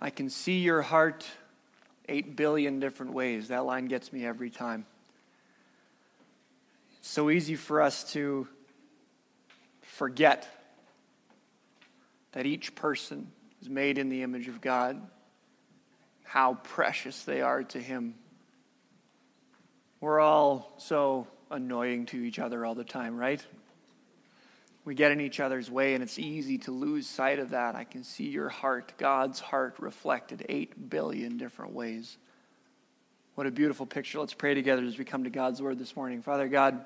I can see your heart 8 billion different ways. That line gets me every time. It's so easy for us to forget that each person is made in the image of God, how precious they are to Him. We're all so annoying to each other all the time, right? We get in each other's way, and it's easy to lose sight of that. I can see your heart, God's heart, reflected 8 billion different ways. What a beautiful picture. Let's pray together as we come to God's word this morning. Father God,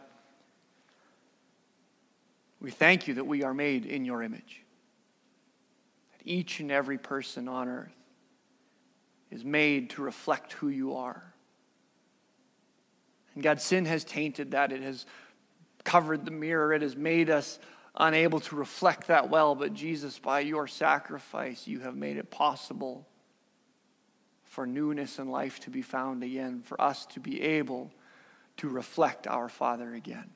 we thank you that we are made in your image. That each and every person on earth is made to reflect who you are. And God, sin has tainted that. It has covered the mirror. It has made us unable to reflect that well. But Jesus, by your sacrifice, you have made it possible for newness and life to be found again, for us to be able to reflect our Father again.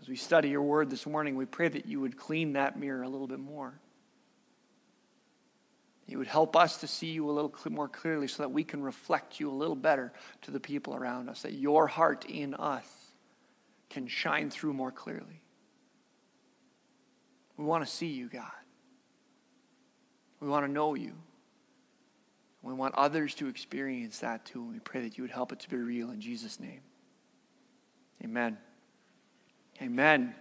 As we study your word this morning, we pray that you would clean that mirror a little bit more. You would help us to see you a little more clearly so that we can reflect you a little better to the people around us, that your heart in us can shine through more clearly. We want to see you, God. We want to know you. We want others to experience that too. And we pray that you would help it to be real in Jesus' name. Amen. Amen.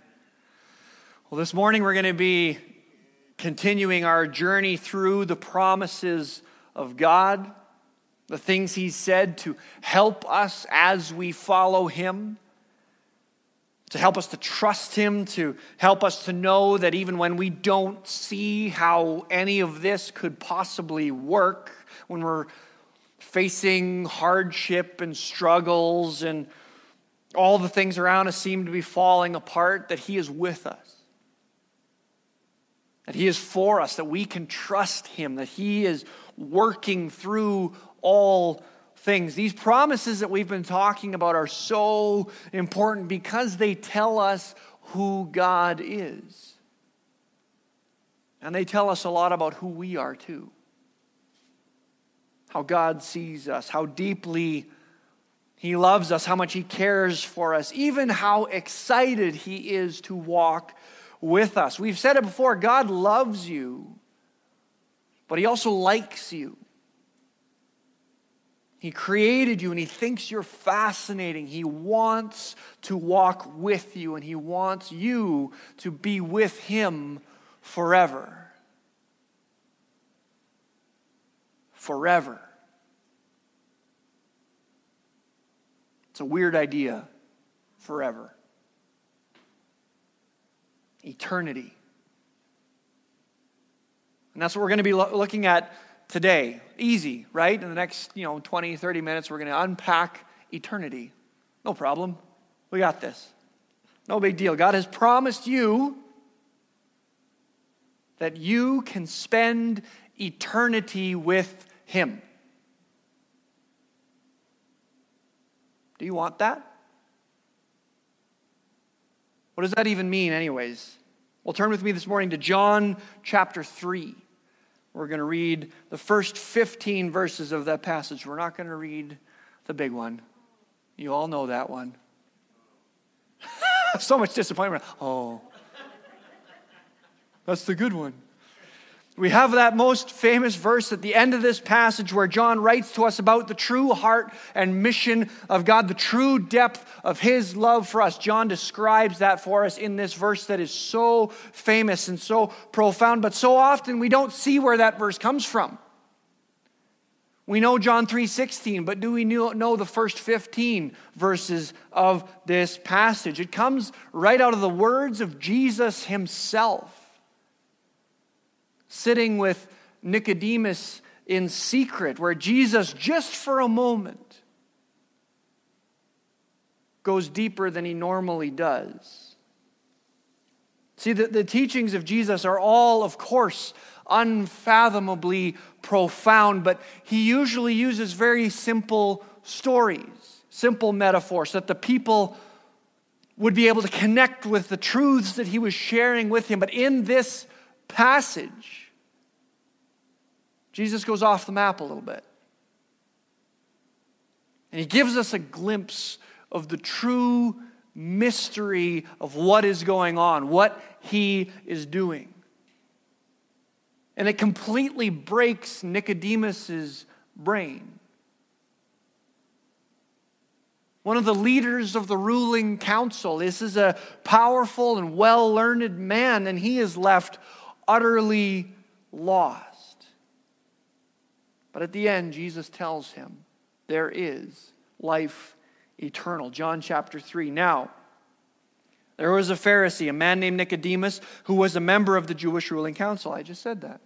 Well, this morning we're going to be continuing our journey through the promises of God, the things He said to help us as we follow Him, to help us to trust Him, to help us to know that even when we don't see how any of this could possibly work, when we're facing hardship and struggles and all the things around us seem to be falling apart, that He is with us. That He is for us, that we can trust Him, that He is working through all things. These promises that we've been talking about are so important because they tell us who God is. And they tell us a lot about who we are, too. How God sees us, how deeply he loves us, how much He cares for us, even how excited He is to walk with us. We've said it before God loves you, but He also likes you. He created you and He thinks you're fascinating. He wants to walk with you and He wants you to be with Him forever. Forever. It's a weird idea forever. Eternity. And that's what we're going to be lo- looking at today. Easy, right? In the next, you know, 20, 30 minutes, we're going to unpack eternity. No problem. We got this. No big deal. God has promised you that you can spend eternity with Him. Do you want that? What does that even mean, anyways? Well, turn with me this morning to John chapter 3. We're going to read the first 15 verses of that passage. We're not going to read the big one. You all know that one. so much disappointment. Oh, that's the good one. We have that most famous verse at the end of this passage where John writes to us about the true heart and mission of God, the true depth of his love for us. John describes that for us in this verse that is so famous and so profound, but so often we don't see where that verse comes from. We know John 3:16, but do we know the first 15 verses of this passage? It comes right out of the words of Jesus himself sitting with Nicodemus in secret, where Jesus, just for a moment, goes deeper than he normally does. See, the, the teachings of Jesus are all, of course, unfathomably profound, but he usually uses very simple stories, simple metaphors, that the people would be able to connect with the truths that he was sharing with him. But in this passage, Jesus goes off the map a little bit. And he gives us a glimpse of the true mystery of what is going on, what he is doing. And it completely breaks Nicodemus's brain. One of the leaders of the ruling council. This is a powerful and well learned man, and he is left utterly lost. But at the end, Jesus tells him, There is life eternal. John chapter 3. Now, there was a Pharisee, a man named Nicodemus, who was a member of the Jewish ruling council. I just said that.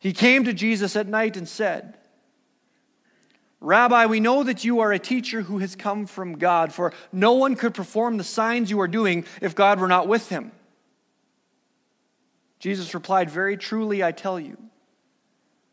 He came to Jesus at night and said, Rabbi, we know that you are a teacher who has come from God, for no one could perform the signs you are doing if God were not with him. Jesus replied, Very truly, I tell you,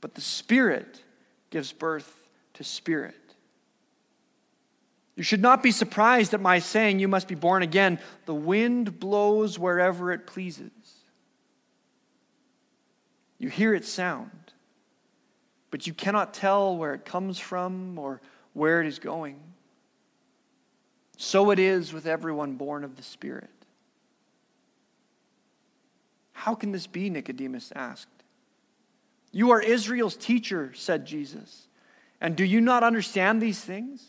but the Spirit gives birth to spirit. You should not be surprised at my saying, You must be born again. The wind blows wherever it pleases. You hear its sound, but you cannot tell where it comes from or where it is going. So it is with everyone born of the Spirit. How can this be? Nicodemus asked. You are Israel's teacher, said Jesus. And do you not understand these things?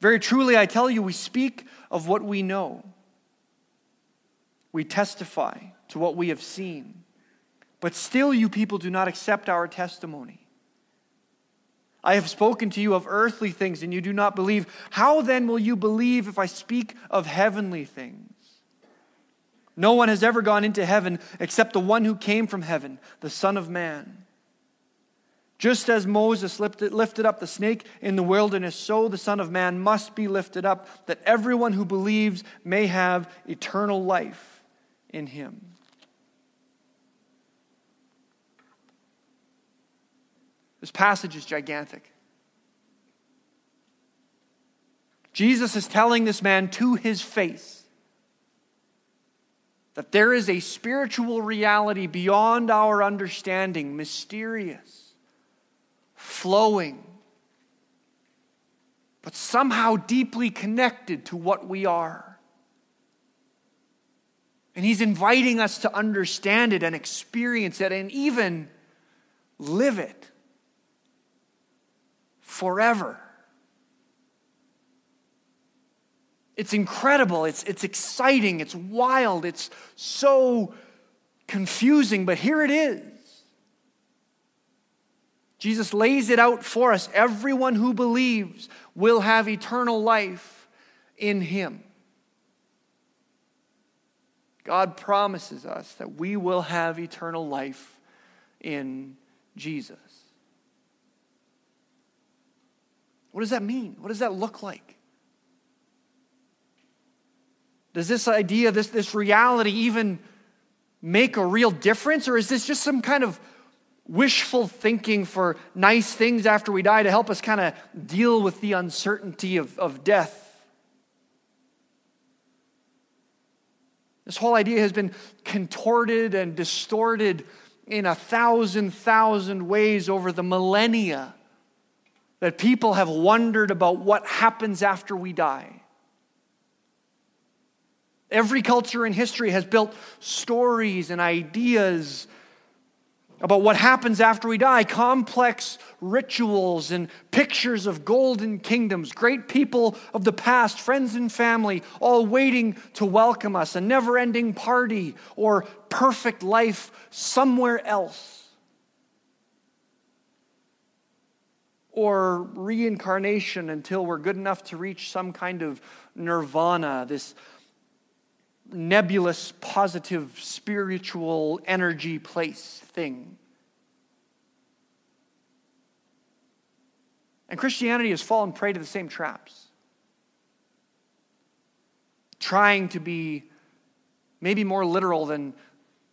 Very truly, I tell you, we speak of what we know. We testify to what we have seen. But still, you people do not accept our testimony. I have spoken to you of earthly things, and you do not believe. How then will you believe if I speak of heavenly things? No one has ever gone into heaven except the one who came from heaven, the Son of Man. Just as Moses lifted up the snake in the wilderness, so the Son of Man must be lifted up, that everyone who believes may have eternal life in him. This passage is gigantic. Jesus is telling this man to his face that there is a spiritual reality beyond our understanding, mysterious flowing, but somehow deeply connected to what we are. And He's inviting us to understand it and experience it and even live it forever. It's incredible, it's, it's exciting, it's wild, it's so confusing, but here it is. Jesus lays it out for us. Everyone who believes will have eternal life in him. God promises us that we will have eternal life in Jesus. What does that mean? What does that look like? Does this idea, this, this reality even make a real difference? Or is this just some kind of wishful thinking for nice things after we die to help us kind of deal with the uncertainty of, of death. This whole idea has been contorted and distorted in a thousand, thousand ways over the millennia that people have wondered about what happens after we die. Every culture in history has built stories and ideas about what happens after we die, complex rituals and pictures of golden kingdoms, great people of the past, friends and family, all waiting to welcome us, a never ending party or perfect life somewhere else. Or reincarnation until we're good enough to reach some kind of nirvana, this nebulous, positive, spiritual energy place thing. And Christianity has fallen prey to the same traps. Trying to be maybe more literal than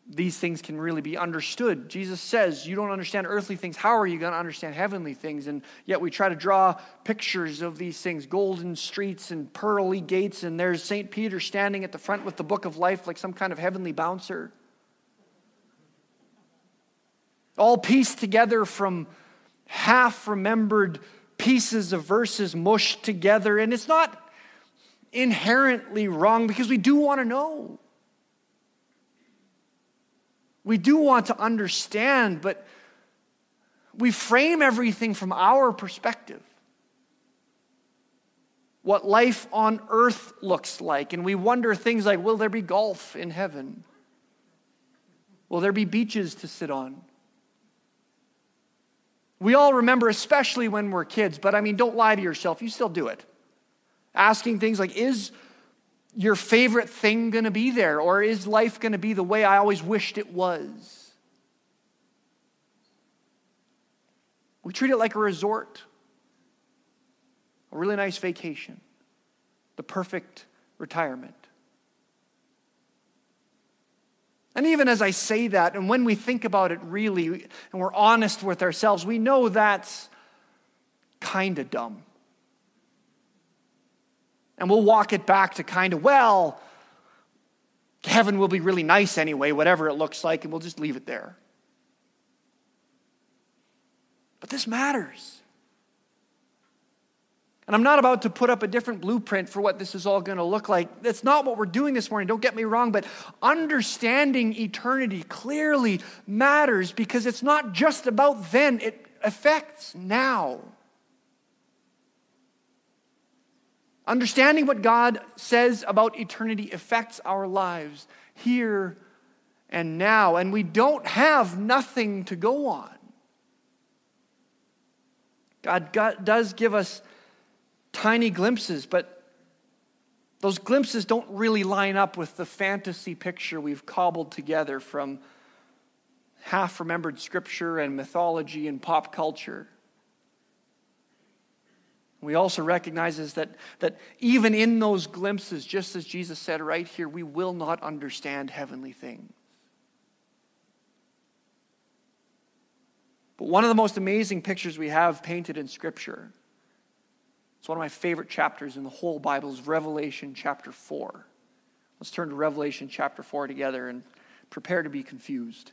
these things can really be understood. Jesus says, You don't understand earthly things. How are you going to understand heavenly things? And yet we try to draw pictures of these things golden streets and pearly gates, and there's St. Peter standing at the front with the book of life like some kind of heavenly bouncer. All pieced together from half remembered pieces of verses mushed together. And it's not inherently wrong because we do want to know. We do want to understand, but we frame everything from our perspective. What life on earth looks like. And we wonder things like will there be golf in heaven? Will there be beaches to sit on? We all remember, especially when we're kids, but I mean, don't lie to yourself. You still do it. Asking things like, is your favorite thing going to be there? Or is life going to be the way I always wished it was? We treat it like a resort, a really nice vacation, the perfect retirement. And even as I say that, and when we think about it really, and we're honest with ourselves, we know that's kind of dumb. And we'll walk it back to kind of, well, heaven will be really nice anyway, whatever it looks like, and we'll just leave it there. But this matters. And I'm not about to put up a different blueprint for what this is all going to look like. That's not what we're doing this morning. Don't get me wrong, but understanding eternity clearly matters because it's not just about then, it affects now. Understanding what God says about eternity affects our lives here and now, and we don't have nothing to go on. God, does give us tiny glimpses, but those glimpses don't really line up with the fantasy picture we've cobbled together from half remembered scripture and mythology and pop culture. We also recognize that, that even in those glimpses, just as Jesus said right here, we will not understand heavenly things. But one of the most amazing pictures we have painted in Scripture, it's one of my favorite chapters in the whole Bible, is Revelation chapter 4. Let's turn to Revelation chapter 4 together and prepare to be confused.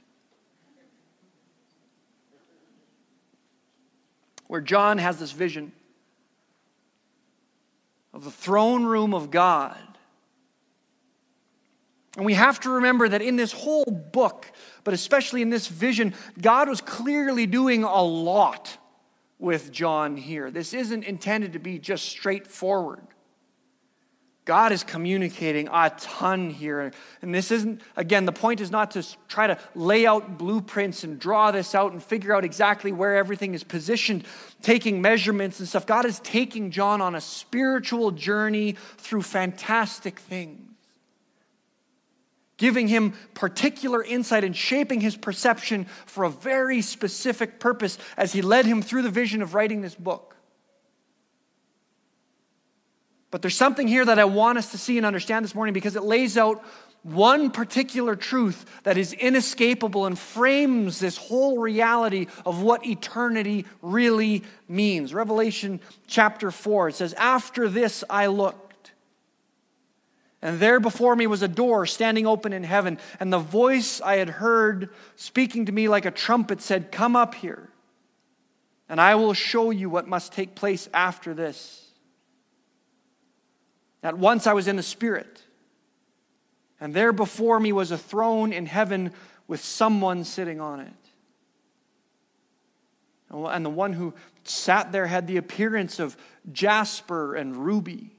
Where John has this vision of the throne room of God. And we have to remember that in this whole book, but especially in this vision, God was clearly doing a lot with John here. This isn't intended to be just straightforward. God is communicating a ton here. And this isn't, again, the point is not to try to lay out blueprints and draw this out and figure out exactly where everything is positioned, taking measurements and stuff. God is taking John on a spiritual journey through fantastic things, giving him particular insight and shaping his perception for a very specific purpose as he led him through the vision of writing this book. But there's something here that I want us to see and understand this morning because it lays out one particular truth that is inescapable and frames this whole reality of what eternity really means. Revelation chapter 4, it says, After this I looked, and there before me was a door standing open in heaven, and the voice I had heard speaking to me like a trumpet said, Come up here, and I will show you what must take place after this. At once I was in the Spirit, and there before me was a throne in heaven with someone sitting on it. And the one who sat there had the appearance of jasper and ruby.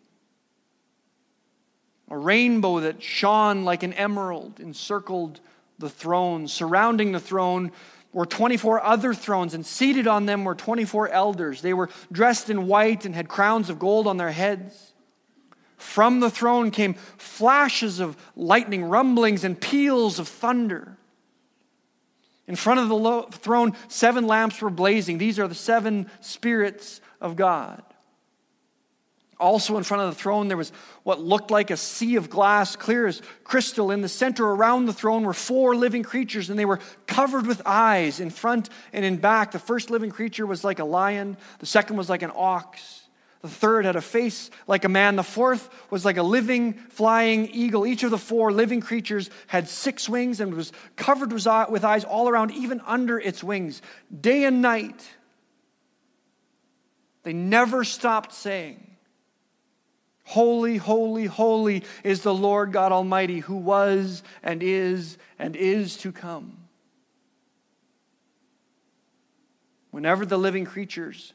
A rainbow that shone like an emerald encircled the throne. Surrounding the throne were 24 other thrones, and seated on them were 24 elders. They were dressed in white and had crowns of gold on their heads. From the throne came flashes of lightning, rumblings, and peals of thunder. In front of the lo- throne, seven lamps were blazing. These are the seven spirits of God. Also, in front of the throne, there was what looked like a sea of glass, clear as crystal. In the center around the throne were four living creatures, and they were covered with eyes in front and in back. The first living creature was like a lion, the second was like an ox. The third had a face like a man. The fourth was like a living, flying eagle. Each of the four living creatures had six wings and was covered with eyes all around, even under its wings. Day and night, they never stopped saying, Holy, holy, holy is the Lord God Almighty, who was and is and is to come. Whenever the living creatures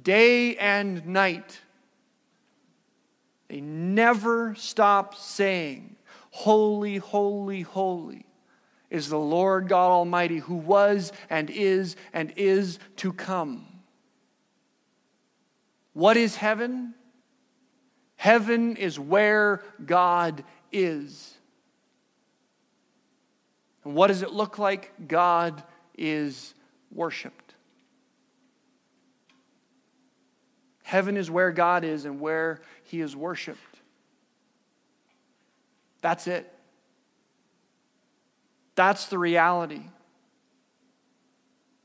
Day and night, they never stop saying, Holy, holy, holy is the Lord God Almighty, who was and is and is to come. What is heaven? Heaven is where God is. And what does it look like? God is worshiped. Heaven is where God is and where he is worshiped. That's it. That's the reality.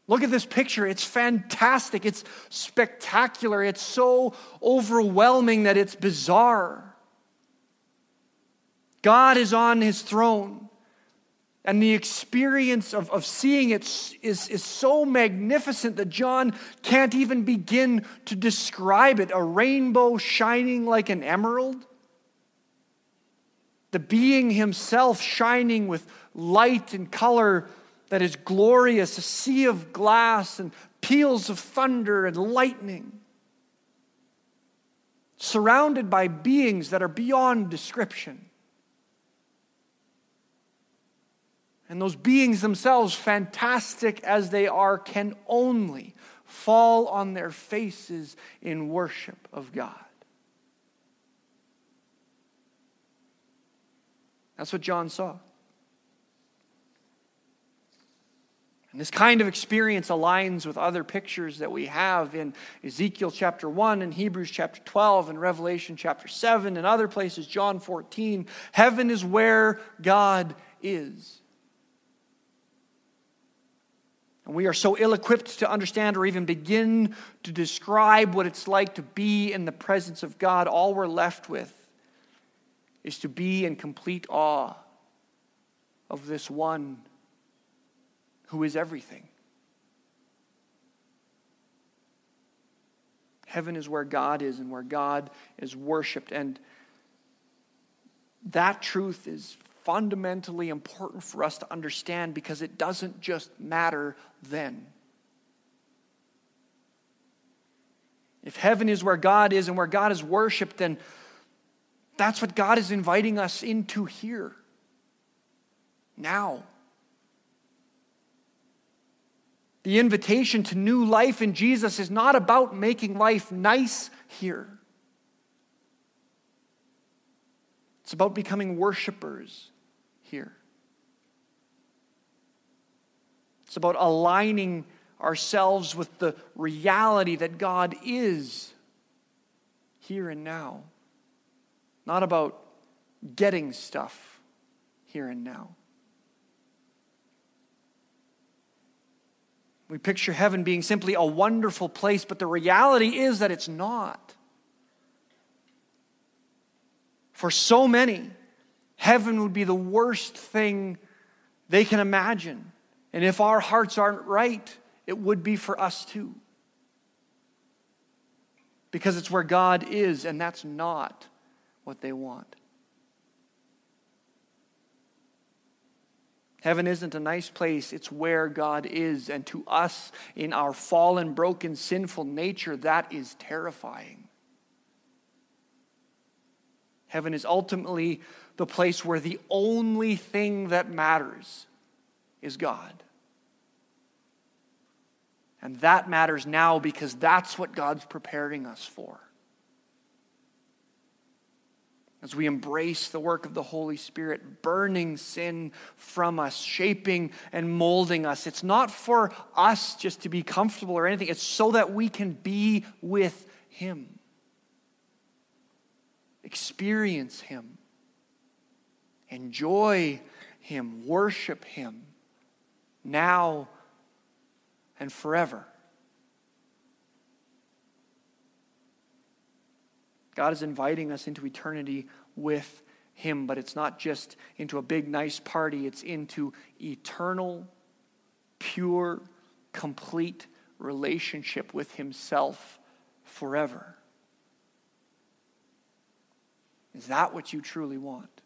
Look at this picture. It's fantastic. It's spectacular. It's so overwhelming that it's bizarre. God is on his throne. And the experience of, of seeing it is, is so magnificent that John can't even begin to describe it. A rainbow shining like an emerald. The being himself shining with light and color that is glorious, a sea of glass and peals of thunder and lightning, surrounded by beings that are beyond description. And those beings themselves, fantastic as they are, can only fall on their faces in worship of God. That's what John saw. And this kind of experience aligns with other pictures that we have in Ezekiel chapter 1 and Hebrews chapter 12 and Revelation chapter 7 and other places, John 14. Heaven is where God is. And we are so ill equipped to understand or even begin to describe what it's like to be in the presence of God. All we're left with is to be in complete awe of this one who is everything. Heaven is where God is and where God is worshiped. And that truth is fundamentally important for us to understand because it doesn't just matter then. If heaven is where God is and where God is worshiped, then that's what God is inviting us into here, now. The invitation to new life in Jesus is not about making life nice here. It's about becoming worshipers here. It's about aligning ourselves with the reality that God is here and now, not about getting stuff here and now. We picture heaven being simply a wonderful place, but the reality is that it's not. For so many, heaven would be the worst thing they can imagine. And if our hearts aren't right, it would be for us too. Because it's where God is, and that's not what they want. Heaven isn't a nice place, it's where God is. And to us, in our fallen, broken, sinful nature, that is terrifying. Heaven is ultimately the place where the only thing that matters is God. And that matters now because that's what God's preparing us for as we embrace the work of the Holy Spirit, burning sin from us, shaping and molding us. It's not for us just to be comfortable or anything, it's so that we can be with Him, experience Him, enjoy Him, worship Him now and forever. God is inviting us into eternity with Him, but it's not just into a big, nice party, it's into eternal, pure, complete relationship with Himself forever. Is that what you truly want?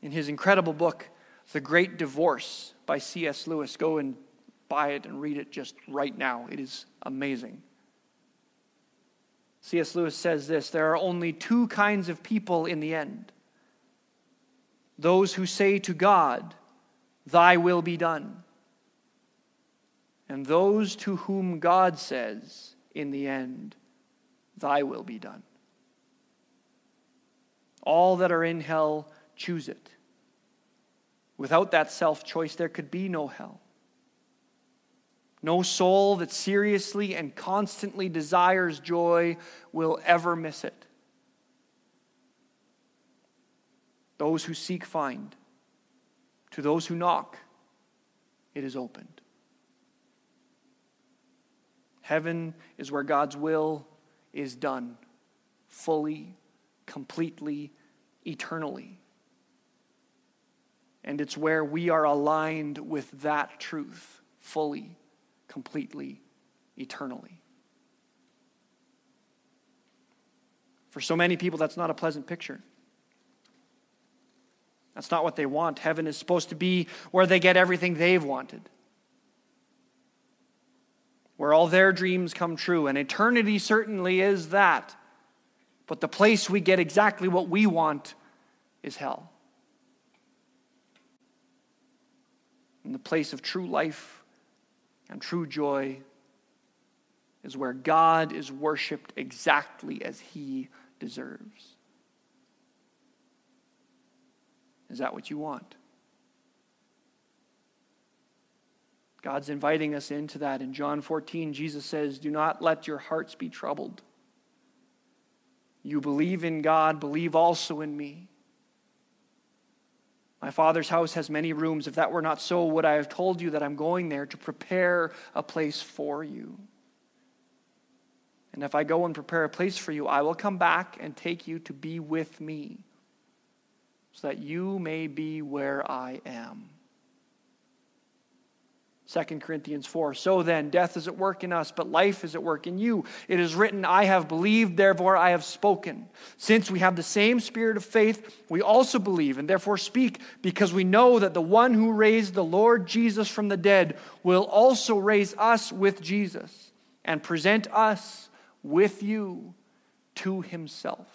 In his incredible book, The Great Divorce by C.S. Lewis, go and buy it and read it just right now. It is amazing. C.S. Lewis says this there are only two kinds of people in the end those who say to God, Thy will be done, and those to whom God says, in the end, Thy will be done. All that are in hell choose it. Without that self choice, there could be no hell. No soul that seriously and constantly desires joy will ever miss it. Those who seek find. To those who knock, it is opened. Heaven is where God's will is done fully, completely, eternally. And it's where we are aligned with that truth fully, completely, eternally. For so many people, that's not a pleasant picture. That's not what they want. Heaven is supposed to be where they get everything they've wanted, where all their dreams come true. And eternity certainly is that. But the place we get exactly what we want is hell. And the place of true life and true joy is where God is worshiped exactly as he deserves. Is that what you want? God's inviting us into that. In John 14, Jesus says, Do not let your hearts be troubled. You believe in God, believe also in me. My Father's house has many rooms. If that were not so, would I have told you that I'm going there to prepare a place for you? And if I go and prepare a place for you, I will come back and take you to be with me, so that you may be where I am. 2 Corinthians 4. So then, death is at work in us, but life is at work in you. It is written, I have believed, therefore I have spoken. Since we have the same spirit of faith, we also believe and therefore speak, because we know that the one who raised the Lord Jesus from the dead will also raise us with Jesus and present us with you to himself.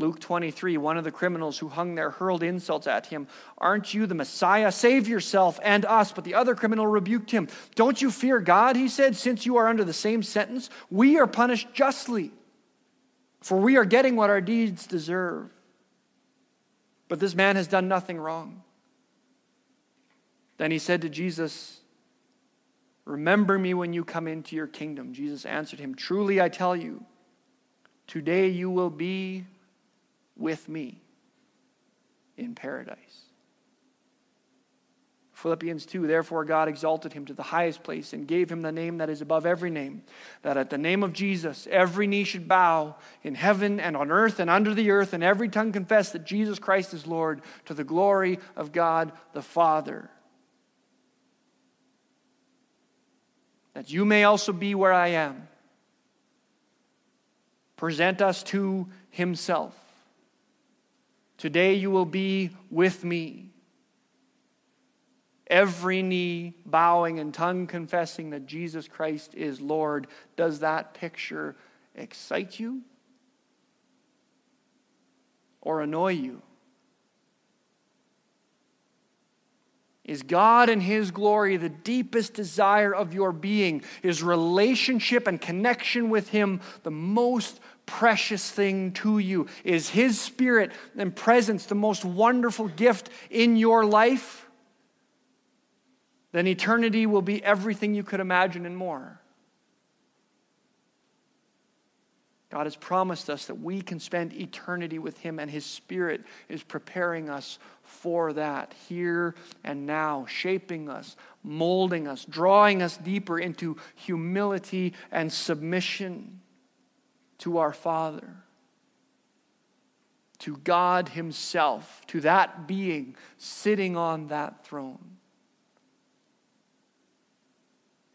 Luke 23, one of the criminals who hung there hurled insults at him. Aren't you the Messiah? Save yourself and us. But the other criminal rebuked him. Don't you fear God, he said, since you are under the same sentence? We are punished justly, for we are getting what our deeds deserve. But this man has done nothing wrong. Then he said to Jesus, Remember me when you come into your kingdom. Jesus answered him, Truly I tell you, today you will be with me in paradise. Philippians 2 Therefore, God exalted him to the highest place and gave him the name that is above every name, that at the name of Jesus every knee should bow in heaven and on earth and under the earth, and every tongue confess that Jesus Christ is Lord to the glory of God the Father. That you may also be where I am. Present us to himself Today you will be with me. Every knee bowing and tongue confessing that Jesus Christ is Lord. Does that picture excite you or annoy you? Is God and His glory the deepest desire of your being? Is relationship and connection with Him the most precious thing to you? Is His Spirit and presence the most wonderful gift in your life? Then eternity will be everything you could imagine and more. God has promised us that we can spend eternity with Him, and His Spirit is preparing us for that here and now, shaping us, molding us, drawing us deeper into humility and submission to our Father, to God Himself, to that being sitting on that throne,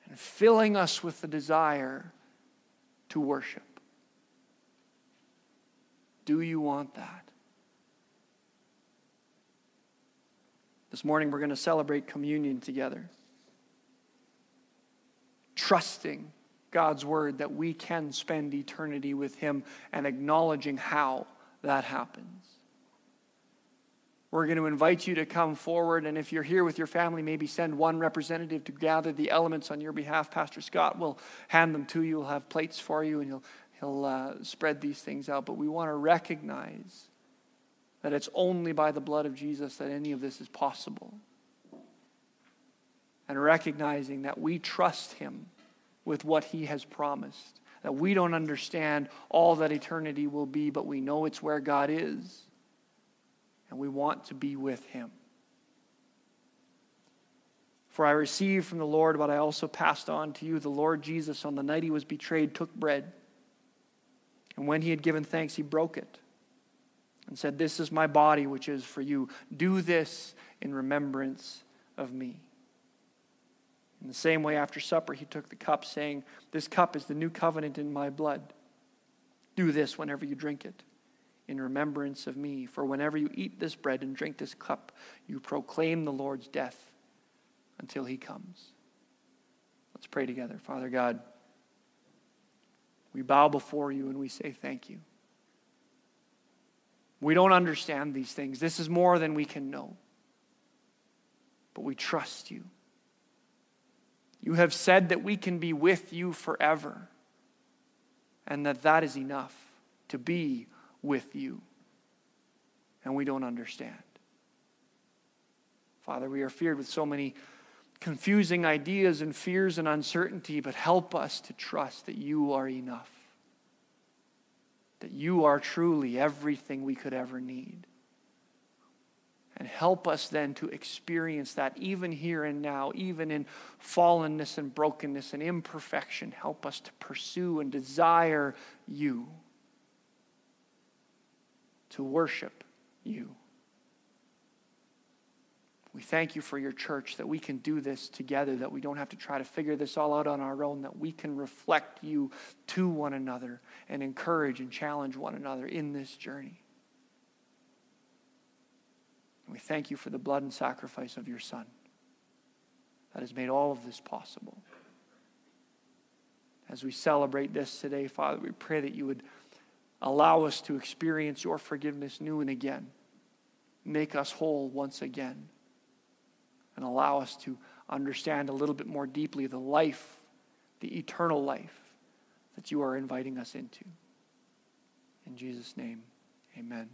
and filling us with the desire to worship. Do you want that? This morning we're going to celebrate communion together. Trusting God's word that we can spend eternity with Him and acknowledging how that happens. We're going to invite you to come forward, and if you're here with your family, maybe send one representative to gather the elements on your behalf. Pastor Scott will hand them to you. He'll have plates for you, and he'll he'll uh, spread these things out. But we want to recognize that it's only by the blood of Jesus that any of this is possible. And recognizing that we trust Him with what He has promised. That we don't understand all that eternity will be, but we know it's where God is. And we want to be with Him. For I received from the Lord what I also passed on to you. The Lord Jesus, on the night he was betrayed, took bread. And when he had given thanks, he broke it and said, This is my body, which is for you. Do this in remembrance of me. In the same way, after supper, he took the cup, saying, This cup is the new covenant in my blood. Do this whenever you drink it, in remembrance of me. For whenever you eat this bread and drink this cup, you proclaim the Lord's death until he comes. Let's pray together. Father God, we bow before you and we say thank you. We don't understand these things. This is more than we can know. But we trust you. You have said that we can be with you forever and that that is enough to be with you. And we don't understand. Father, we are feared with so many confusing ideas and fears and uncertainty, but help us to trust that you are enough, that you are truly everything we could ever need. And help us then to experience that even here and now, even in fallenness and brokenness and imperfection. Help us to pursue and desire you, to worship you. We thank you for your church that we can do this together, that we don't have to try to figure this all out on our own, that we can reflect you to one another and encourage and challenge one another in this journey. We thank you for the blood and sacrifice of your Son that has made all of this possible. As we celebrate this today, Father, we pray that you would allow us to experience your forgiveness new and again. Make us whole once again and allow us to understand a little bit more deeply the life, the eternal life that you are inviting us into. In Jesus' name, amen.